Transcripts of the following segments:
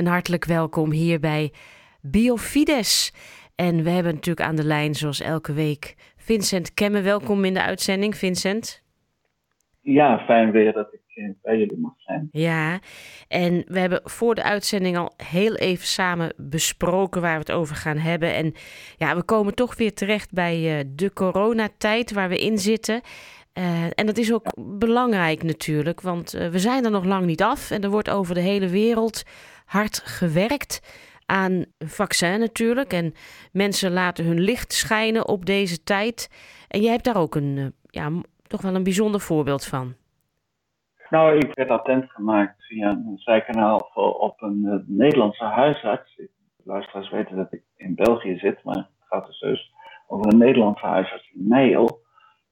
Een hartelijk welkom hier bij Biofides. En we hebben natuurlijk aan de lijn, zoals elke week, Vincent Kemme. Welkom in de uitzending, Vincent. Ja, fijn weer dat ik eh, bij jullie mag zijn. Ja, en we hebben voor de uitzending al heel even samen besproken waar we het over gaan hebben. En ja, we komen toch weer terecht bij uh, de coronatijd waar we in zitten. Uh, en dat is ook belangrijk natuurlijk, want we zijn er nog lang niet af. En er wordt over de hele wereld hard gewerkt aan vaccin natuurlijk. En mensen laten hun licht schijnen op deze tijd. En jij hebt daar ook een, uh, ja, toch wel een bijzonder voorbeeld van. Nou, ik werd attent gemaakt via een zijkanaal op een Nederlandse huisarts. De luisteraars weten dat ik in België zit, maar het gaat dus, dus over een Nederlandse huisarts Nijl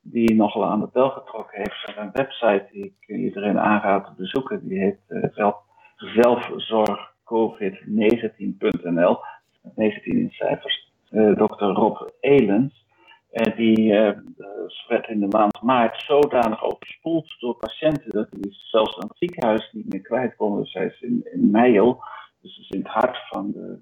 die nogal aan de bel getrokken heeft. Een website die ik iedereen aanraad te bezoeken. Die heet uh, zelf, zelfzorgcovid19.nl. 19 in cijfers. Uh, Dr. Rob Elens. En die uh, werd in de maand maart zodanig overspoeld door patiënten dat hij zelfs aan het ziekenhuis niet meer kwijt kon. Dus hij is in, in Nijl, dus is in het hart van de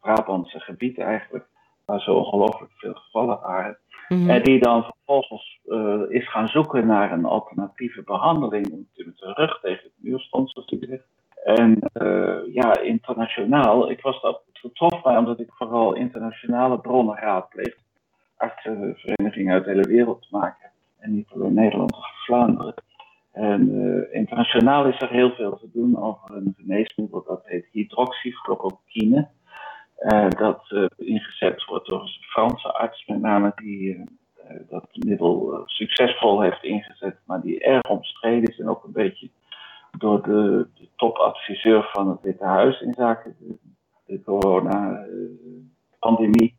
Brabantse gebied eigenlijk, waar zo ongelooflijk veel gevallen waren. Mm-hmm. En die dan vervolgens uh, is gaan zoeken naar een alternatieve behandeling. Met de rug tegen het muur stond, zoals hij zegt. En uh, ja, internationaal. Ik was dat getroffen omdat ik vooral internationale bronnen raadpleeg. Artsenverenigingen uit de hele wereld te maken. En niet alleen Nederland of Vlaanderen. En uh, internationaal is er heel veel te doen over een geneesmiddel dat heet hydroxychloroquine. Uh, dat ingezet wordt door een Franse arts, met name die dat middel succesvol heeft ingezet, maar die erg omstreden is en ook een beetje door de, de topadviseur van het Witte Huis in zaken de, de corona-pandemie,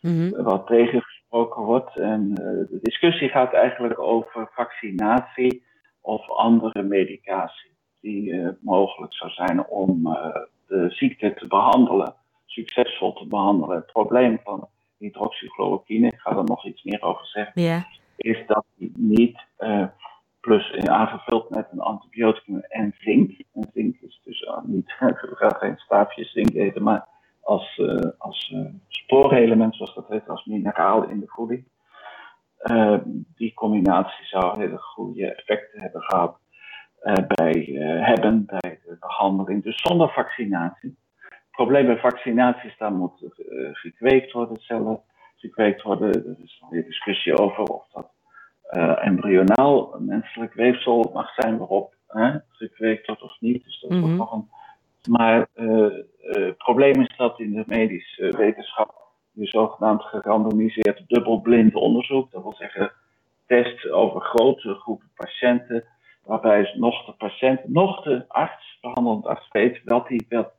mm-hmm. wat tegengesproken wordt. En de discussie gaat eigenlijk over vaccinatie of andere medicatie die mogelijk zou zijn om de ziekte te behandelen succesvol te behandelen. Het probleem van hydroxychloroquine, ik ga er nog iets meer over zeggen, yeah. is dat die niet uh, plus aangevuld met een en zink. En zink is dus uh, niet, je gaat geen staafje zink eten, maar als, uh, als spoorelement, zoals dat heet, als mineraal in de voeding. die combinatie zou hele goede effecten hebben gehad bij hebben bij de behandeling, dus zonder vaccinatie probleem bij daar moet uh, gekweekt worden, cellen gekweekt worden. Er is nog weer discussie over of dat uh, embryonaal menselijk weefsel mag zijn waarop uh, gekweekt wordt of niet. Dus dat wordt nog een. Maar het probleem is dat in de medische wetenschap je zogenaamd gerandomiseerd dubbelblind onderzoek, dat wil zeggen test over grote groepen patiënten, waarbij nog de patiënt, nog de arts, behandelend arts weet dat hij wel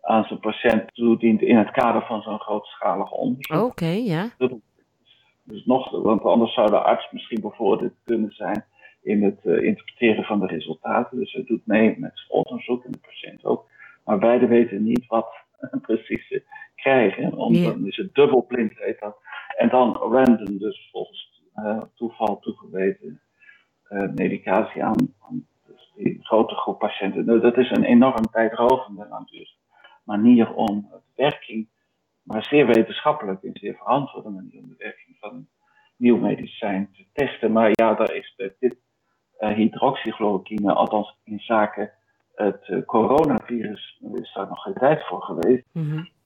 aan zijn patiënt toedient in het kader van zo'n grootschalig onderzoek. Oké, okay, ja. Dus nog, want anders zou de arts misschien bevoordeeld kunnen zijn in het uh, interpreteren van de resultaten. Dus hij doet mee met het onderzoek en de patiënt ook. Maar beide weten niet wat precies ze krijgen. Om. Dan is het dubbelblind heet dat. En dan random, dus volgens uh, toeval toegewezen uh, medicatie aan, aan dus die grote groep patiënten. Nou, dat is een enorm tijdrovende natuurlijk manier om de werking, maar zeer wetenschappelijk en zeer verantwoorde manier om de werking van een nieuw medicijn te testen. Maar ja, daar is bij dit hydroxychloroquine, althans in zaken het uh, coronavirus, is daar nog geen tijd voor geweest.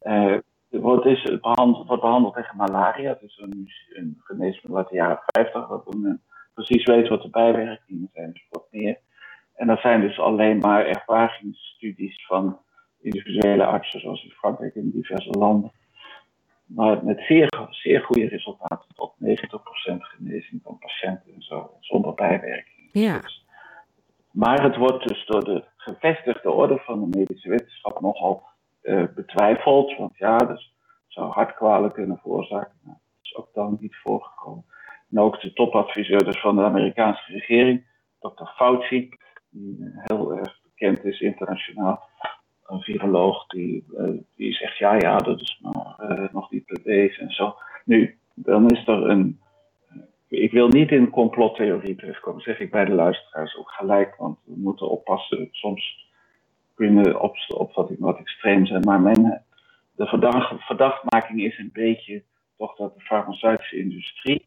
Uh, wordt, is behandeld, wordt behandeld tegen malaria. Het is een, een geneesmiddel uit de jaren 50, dat men precies weet wat de bijwerkingen zijn, dus wat meer. En dat zijn dus alleen maar ervaringsstudies van individuele artsen, zoals in Frankrijk en diverse landen. Maar met zeer, zeer goede resultaten, tot 90% genezing van patiënten en zo, zonder bijwerkingen. Ja. Dus, maar het wordt dus door de gevestigde orde van de medische wetenschap nogal uh, betwijfeld. Want ja, dus zou hartkwalen kunnen veroorzaken. Nou, dat is ook dan niet voorgekomen. En ook de topadviseur dus van de Amerikaanse regering, Dr. Fauci, die heel erg bekend is internationaal, een viroloog die, uh, die zegt, ja, ja, dat is nog niet bewezen en zo. Nu, dan is er een. Ik wil niet in complottheorie terechtkomen, zeg ik bij de luisteraars ook gelijk, want we moeten oppassen. Soms kunnen op, opvattingen wat extreem zijn. Maar de verdachtmaking is een beetje toch dat de farmaceutische industrie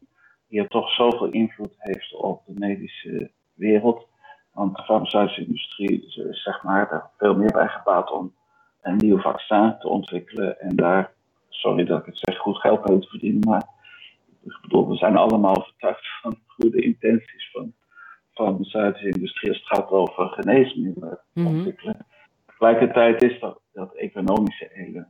hier toch zoveel invloed heeft op de medische wereld. Want de farmaceutische industrie is zeg maar, daar veel meer bij gebaat om een nieuw vaccin te ontwikkelen. En daar, sorry dat ik het zeg, goed geld mee te verdienen. Maar ik bedoel, we zijn allemaal overtuigd van de goede intenties van de farmaceutische industrie als het gaat over geneesmiddelen mm ontwikkelen. Tegelijkertijd is dat, dat economische hele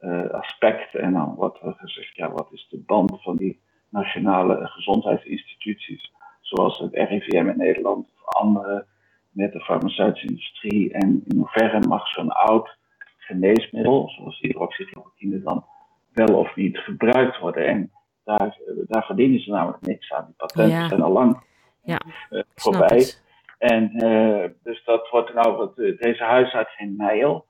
uh, aspect. En dan wordt er gezegd, ja, wat is de band van die nationale gezondheidsinstituties, zoals het RIVM in Nederland of andere, met de farmaceutische industrie. En in hoeverre mag zo'n oud geneesmiddel, zoals hydroxychloroquine, dan wel of niet gebruikt worden. En daar, daar verdienen ze namelijk niks aan. Die patenten zijn al lang ja, uh, voorbij. En uh, dus dat wordt nou, wat, deze huisarts in Nijl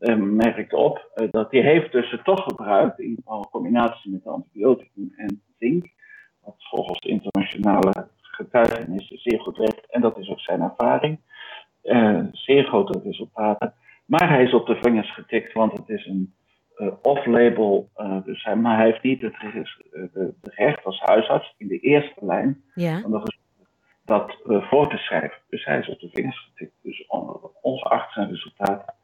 uh, merkt op dat die heeft dus het toch gebruikt in combinatie met antibioticum en zink. Wat volgens internationale getuigenissen zeer goed werkt. En dat is ook zijn ervaring. zeer grote resultaten. Maar hij is op de vingers getikt, want het is een uh, off-label. Uh, dus hij, maar hij heeft niet het recht als huisarts in de eerste lijn ja. dat, dat uh, voor te schrijven. Dus hij is op de vingers getikt. Dus ongeacht zijn resultaten.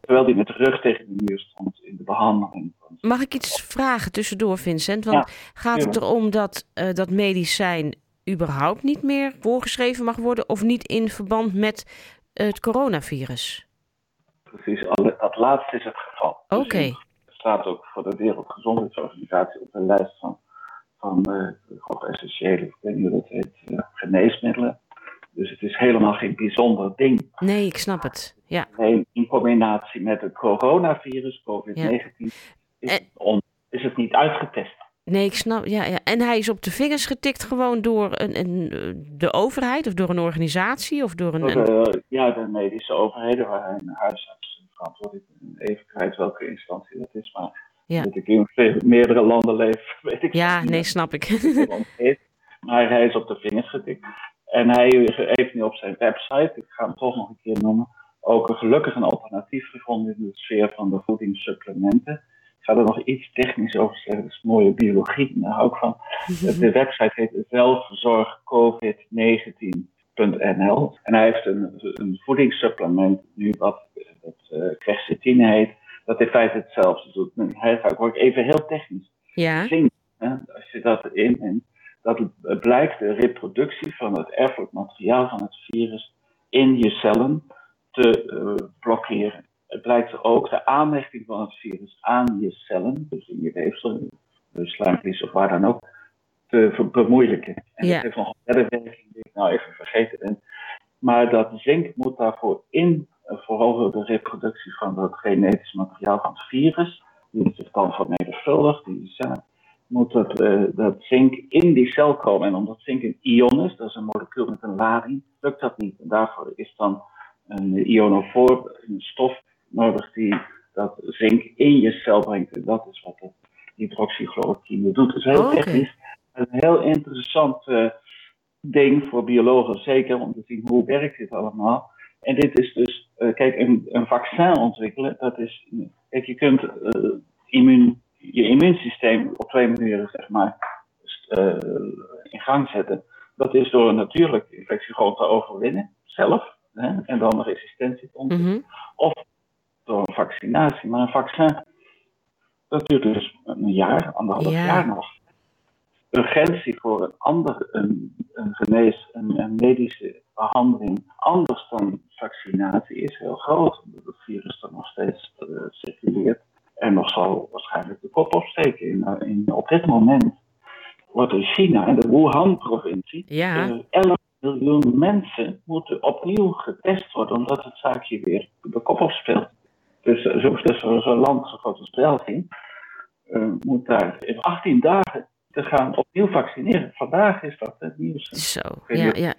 terwijl hij met de rug tegen de muur stond in de behandeling. Mag ik iets vragen tussendoor, Vincent? Want ja, gaat het erom dat dat medicijn überhaupt niet meer voorgeschreven mag worden of niet in verband met het coronavirus? Precies, dat laatste is het geval. Dus Oké. Okay. het staat ook voor de Wereldgezondheidsorganisatie op een lijst van, van uh, essentiële, ik weet niet hoe dat heet, uh, geneesmiddelen. Dus het is helemaal geen bijzonder ding. Nee, ik snap het. Ja. Nee, in combinatie met het coronavirus, COVID-19, is, is het niet uitgetest. Nee, ik snap. Ja, ja. En hij is op de vingers getikt gewoon door een, een, de overheid of door een organisatie of door een. een... ja, de medische overheden waar hij een huisarts verantwoordelijk Even kwijt welke instantie dat is, maar ja. dat ik in meerdere landen leef, weet ik Ja, nee, snap ik. maar hij is op de vingers getikt. En hij heeft nu op zijn website, ik ga hem toch nog een keer noemen, ook een gelukkig een alternatief gevonden in de sfeer van de voedingssupplementen. Ik ga er nog iets technisch over zeggen. Dat is mooie biologie. Daar hou ik van. Mhm. De website heet zelfzorgcovid19.nl. En hij heeft een, een voedingssupplement nu wat, uh, quercetine heet. Dat in feite hetzelfde doet. Hij gaat ook even heel technisch. Ja. Zink, hè, als je dat in en dat blijkt de reproductie van het erfelijk materiaal van het virus in je cellen te uh, blokkeren het blijkt ook de aanhechting van het virus aan je cellen, dus in je weefsel, de slijmvlies of waar dan ook, te bemoeilijken. En ja. dat heeft nog een derde werking die ik nou even vergeten ben. Maar dat zink moet daarvoor in, eh, vooral voor de reproductie van het genetisch materiaal van het virus, die zich dan vermenigvuldigt, die moet dat, uh, dat zink in die cel komen. En omdat zink een ion is, dat is een molecuul met een lading, lukt dat niet. En daarvoor is dan een ionofoor, een stof nodig die dat zink in je cel brengt. En dat is wat de hydroxychloroquine doet. Het is heel technisch. Een heel interessant uh, ding voor biologen, zeker om te zien hoe werkt dit allemaal. En dit is dus, uh, kijk, een, een, vaccin ontwikkelen, dat is, kijk, je kunt uh, immuun, je immuunsysteem op twee manieren, zeg maar, in gang zetten. Dat is door een natuurlijke infectie gewoon te overwinnen, zelf, hè, en dan een resistentie te ontwikkelen. Mm -hmm. Of door een vaccinatie. Maar een vaccin, dat duurt dus een jaar, anderhalf jaar nog. Urgentie voor een andere, een, een genees, een, een, medische behandeling anders dan vaccinatie is heel groot. Omdat het virus er nog steeds uh, circuleert. En nog zal waarschijnlijk de kop opsteken. In, eh, in, op dit moment wordt in China, in de Wuhan-provincie, ja. Uh, 11 miljoen mensen moeten opnieuw getest worden, omdat het zaakje weer de kop opspeelt. Dus zo'n zo land zo groot als België uh, moet daar in 18 dagen te gaan opnieuw vaccineren. Vandaag is dat het nieuws. Zo, ja, ja.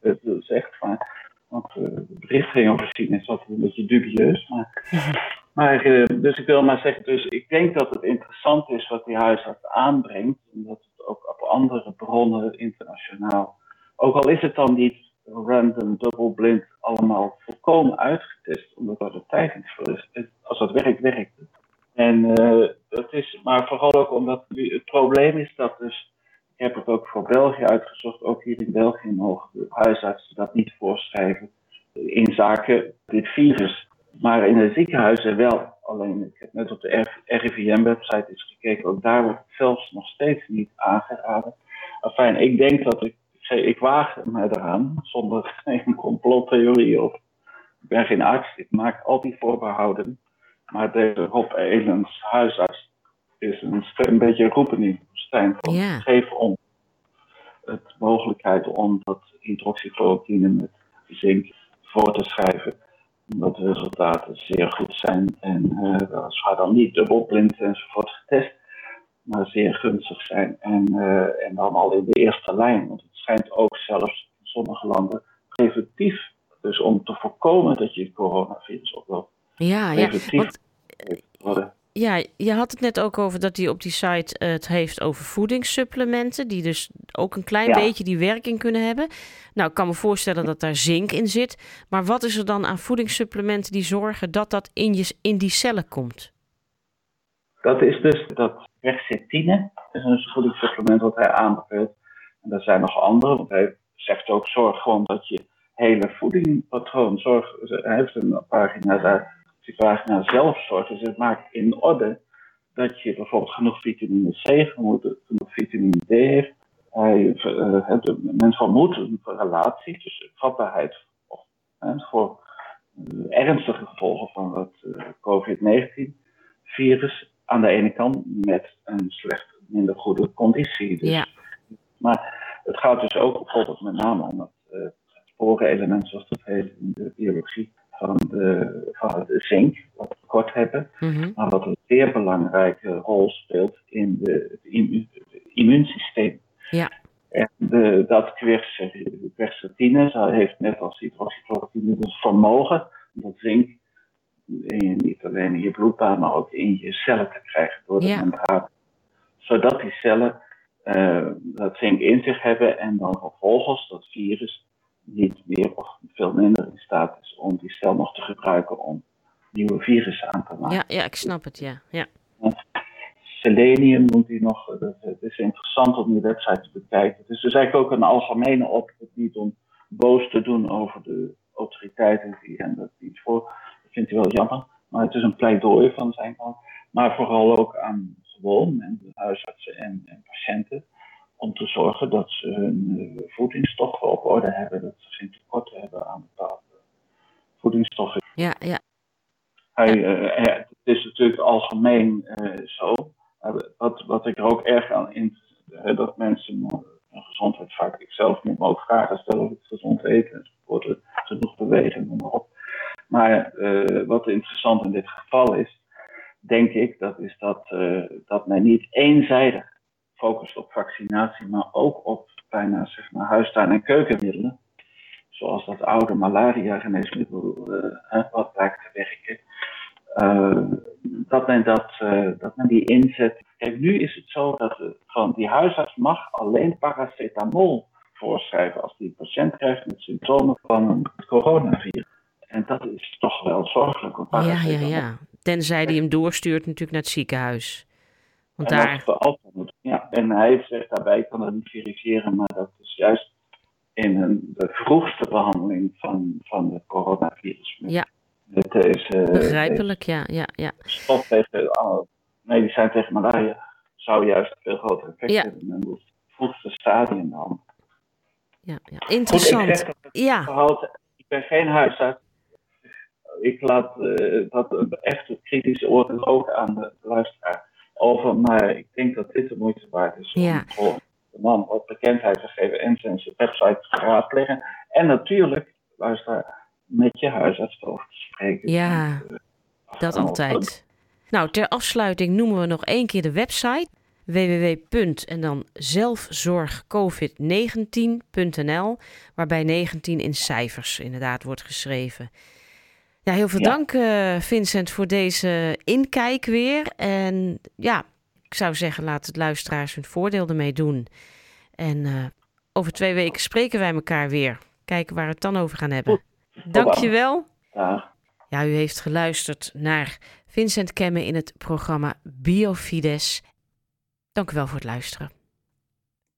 Het zegt, maar, want uh, de berichtgeving over China is altijd een beetje dubieus. Maar, maar uh, dus ik wil maar zeggen, dus ik denk dat het interessant is wat die huisarts aanbrengt. En dat het ook op andere bronnen internationaal, ook al is het dan niet random, double blind allemaal volkomen uitgetest, omdat er de tijd niet voor is. Als dat werkt, werkt het. En uh, dat is, maar vooral ook omdat het probleem is dat dus, ik heb het ook voor België uitgezocht, ook hier in België mogen de huisartsen dat niet voorschrijven in zaken dit virus. Maar in de ziekenhuizen wel. Alleen, ik heb net op de RIVM-website eens gekeken, ook daar wordt het zelfs nog steeds niet aangeraden. Enfin, ik denk dat ik, ik waag me eraan, zonder een complottheorie of ik ben geen arts, ik maak al die voorbehouden. Maar deze Rob Elens, huisarts, is een, een beetje roepen in de woestijn. Ja. Geef ons de mogelijkheid om dat hydroxychloroquine met zink voor te schrijven. Omdat de resultaten zeer goed zijn. En uh, dat gaat dan niet dubbelblind enzovoort getest. Maar zeer gunstig zijn. En, uh, en dan al in de eerste lijn. Want het schijnt ook zelfs in sommige landen preventief. Dus om te voorkomen dat je het coronavirus oploopt. Ja, ja. Want, ja, je had het net ook over dat hij op die site het heeft over voedingssupplementen, die dus ook een klein beetje die werking kunnen hebben. Nou, ik kan me voorstellen dat daar zink in zit. Maar wat is er dan aan voedingssupplementen die zorgen dat dat in, je, in die cellen komt? Dat is dus dat quercetine. Dat is een voedingssupplement wat hij aanbeveelt. En er zijn nog andere, want hij zegt ook zorg gewoon dat je hele voedingpatroon, zorg, hij heeft een pagina daar die pagina zelf zorgt. Dus het maakt in orde dat je bijvoorbeeld genoeg vitamine C, genoeg vitamine D heeft. Hij, uh, de mens vermoedt een relatie tussen vatbaarheid of, voor uh, ernstige gevolgen van het uh, COVID-19-virus aan de ene kant met een slecht, minder goede conditie. Dus, ja. Maar het gaat dus ook bijvoorbeeld met name om het sporenelement, zoals dat heet in de biologie, van de, van de zink, wat we kort hebben, Mhm. maar wat een zeer belangrijke rol speelt in de, het, immu- het immuunsysteem. Ja. En de, dat querce- quercetine heeft net als hydroxychloroquine het vermogen om dat zink in, niet alleen in je bloedbaan, maar ook in je cellen te krijgen door de Ja. membraan. Zodat die cellen eh, dat zink in zich hebben en dan vervolgens dat virus niet meer of veel minder in staat is om die cel nog te gebruiken om nieuwe virussen aan te maken. Ja, ja, ik snap het, ja. ja. Selenium noemt hij nog. Dat, het is interessant om die website te bekijken. Het is dus eigenlijk ook een algemene oproep, niet om boos te doen over de autoriteiten die hem dat niet voor. Dat vindt hij wel jammer. Maar het is een pleidooi van zijn kant. Maar vooral ook aan gewoon mensen, huisartsen en, en patiënten. Om te zorgen dat ze hun uh, voedingsstoffen op orde hebben. Dat ze geen tekort hebben aan bepaalde voedingsstoffen. Ja, ja. Hij, uh, het is natuurlijk algemeen uh, zo. Wat, wat ik er ook erg aan in dat mensen hun gezondheid vaak, ik zelf moet me ook vragen stellen of het gezond eten enzovoort, genoeg bewegen, noem maar op. Maar wat interessant in dit geval is, denk ik, dat is dat, dat men niet eenzijdig focust op vaccinatie, maar ook op bijna zeg maar, huistuin- en keukenmiddelen. Zoals dat oude malaria-geneesmiddel uh, wat blijkt te werken. Uh, dat, men dat, uh, dat men die inzet. Kijk, nu is het zo dat van die huisarts mag alleen paracetamol voorschrijven als die patiënt krijgt met symptomen van een coronavirus. En dat is toch wel zorgelijk. Ja, ja, ja. Tenzij hij hem doorstuurt natuurlijk naar het ziekenhuis. Want en daar... ja, en hij zegt daarbij, ik kan dat niet verifiëren, maar dat is juist in een, de vroegste behandeling van, van het coronavirus. Ja. Met deze, Begrijpelijk, deze, ja, ja, ja. Stof tegen, medicijn tegen malaria zou juist veel groter effect ja. hebben in het vroegste stadium dan. Ja, ja. interessant. Goed, ik, ja. Verhaal, ik ben geen huisarts. Ik laat uh, dat echt kritisch oordeel ook aan de luisteraar over, maar ik denk dat dit de moeite waard is ja. om voor de man wat bekendheid te geven en zijn website te raadplegen. En natuurlijk, luister, met je huisarts over te spreken. Ja, en, uh, dat altijd. Nou, ter afsluiting noemen we nog één keer de website www. en dan zelfzorgcovid19.nl, waarbij 19 in cijfers inderdaad wordt geschreven. Ja, heel veel ja. dank uh, Vincent voor deze inkijk weer. En ja, ik zou zeggen, laat het luisteraars hun voordeel ermee doen. En uh, over twee weken spreken wij elkaar weer. Kijken waar we het dan over gaan hebben. Dankjewel. Dag. Ja, u heeft geluisterd naar Vincent Kemme in het programma Biofides. Dank u wel voor het luisteren.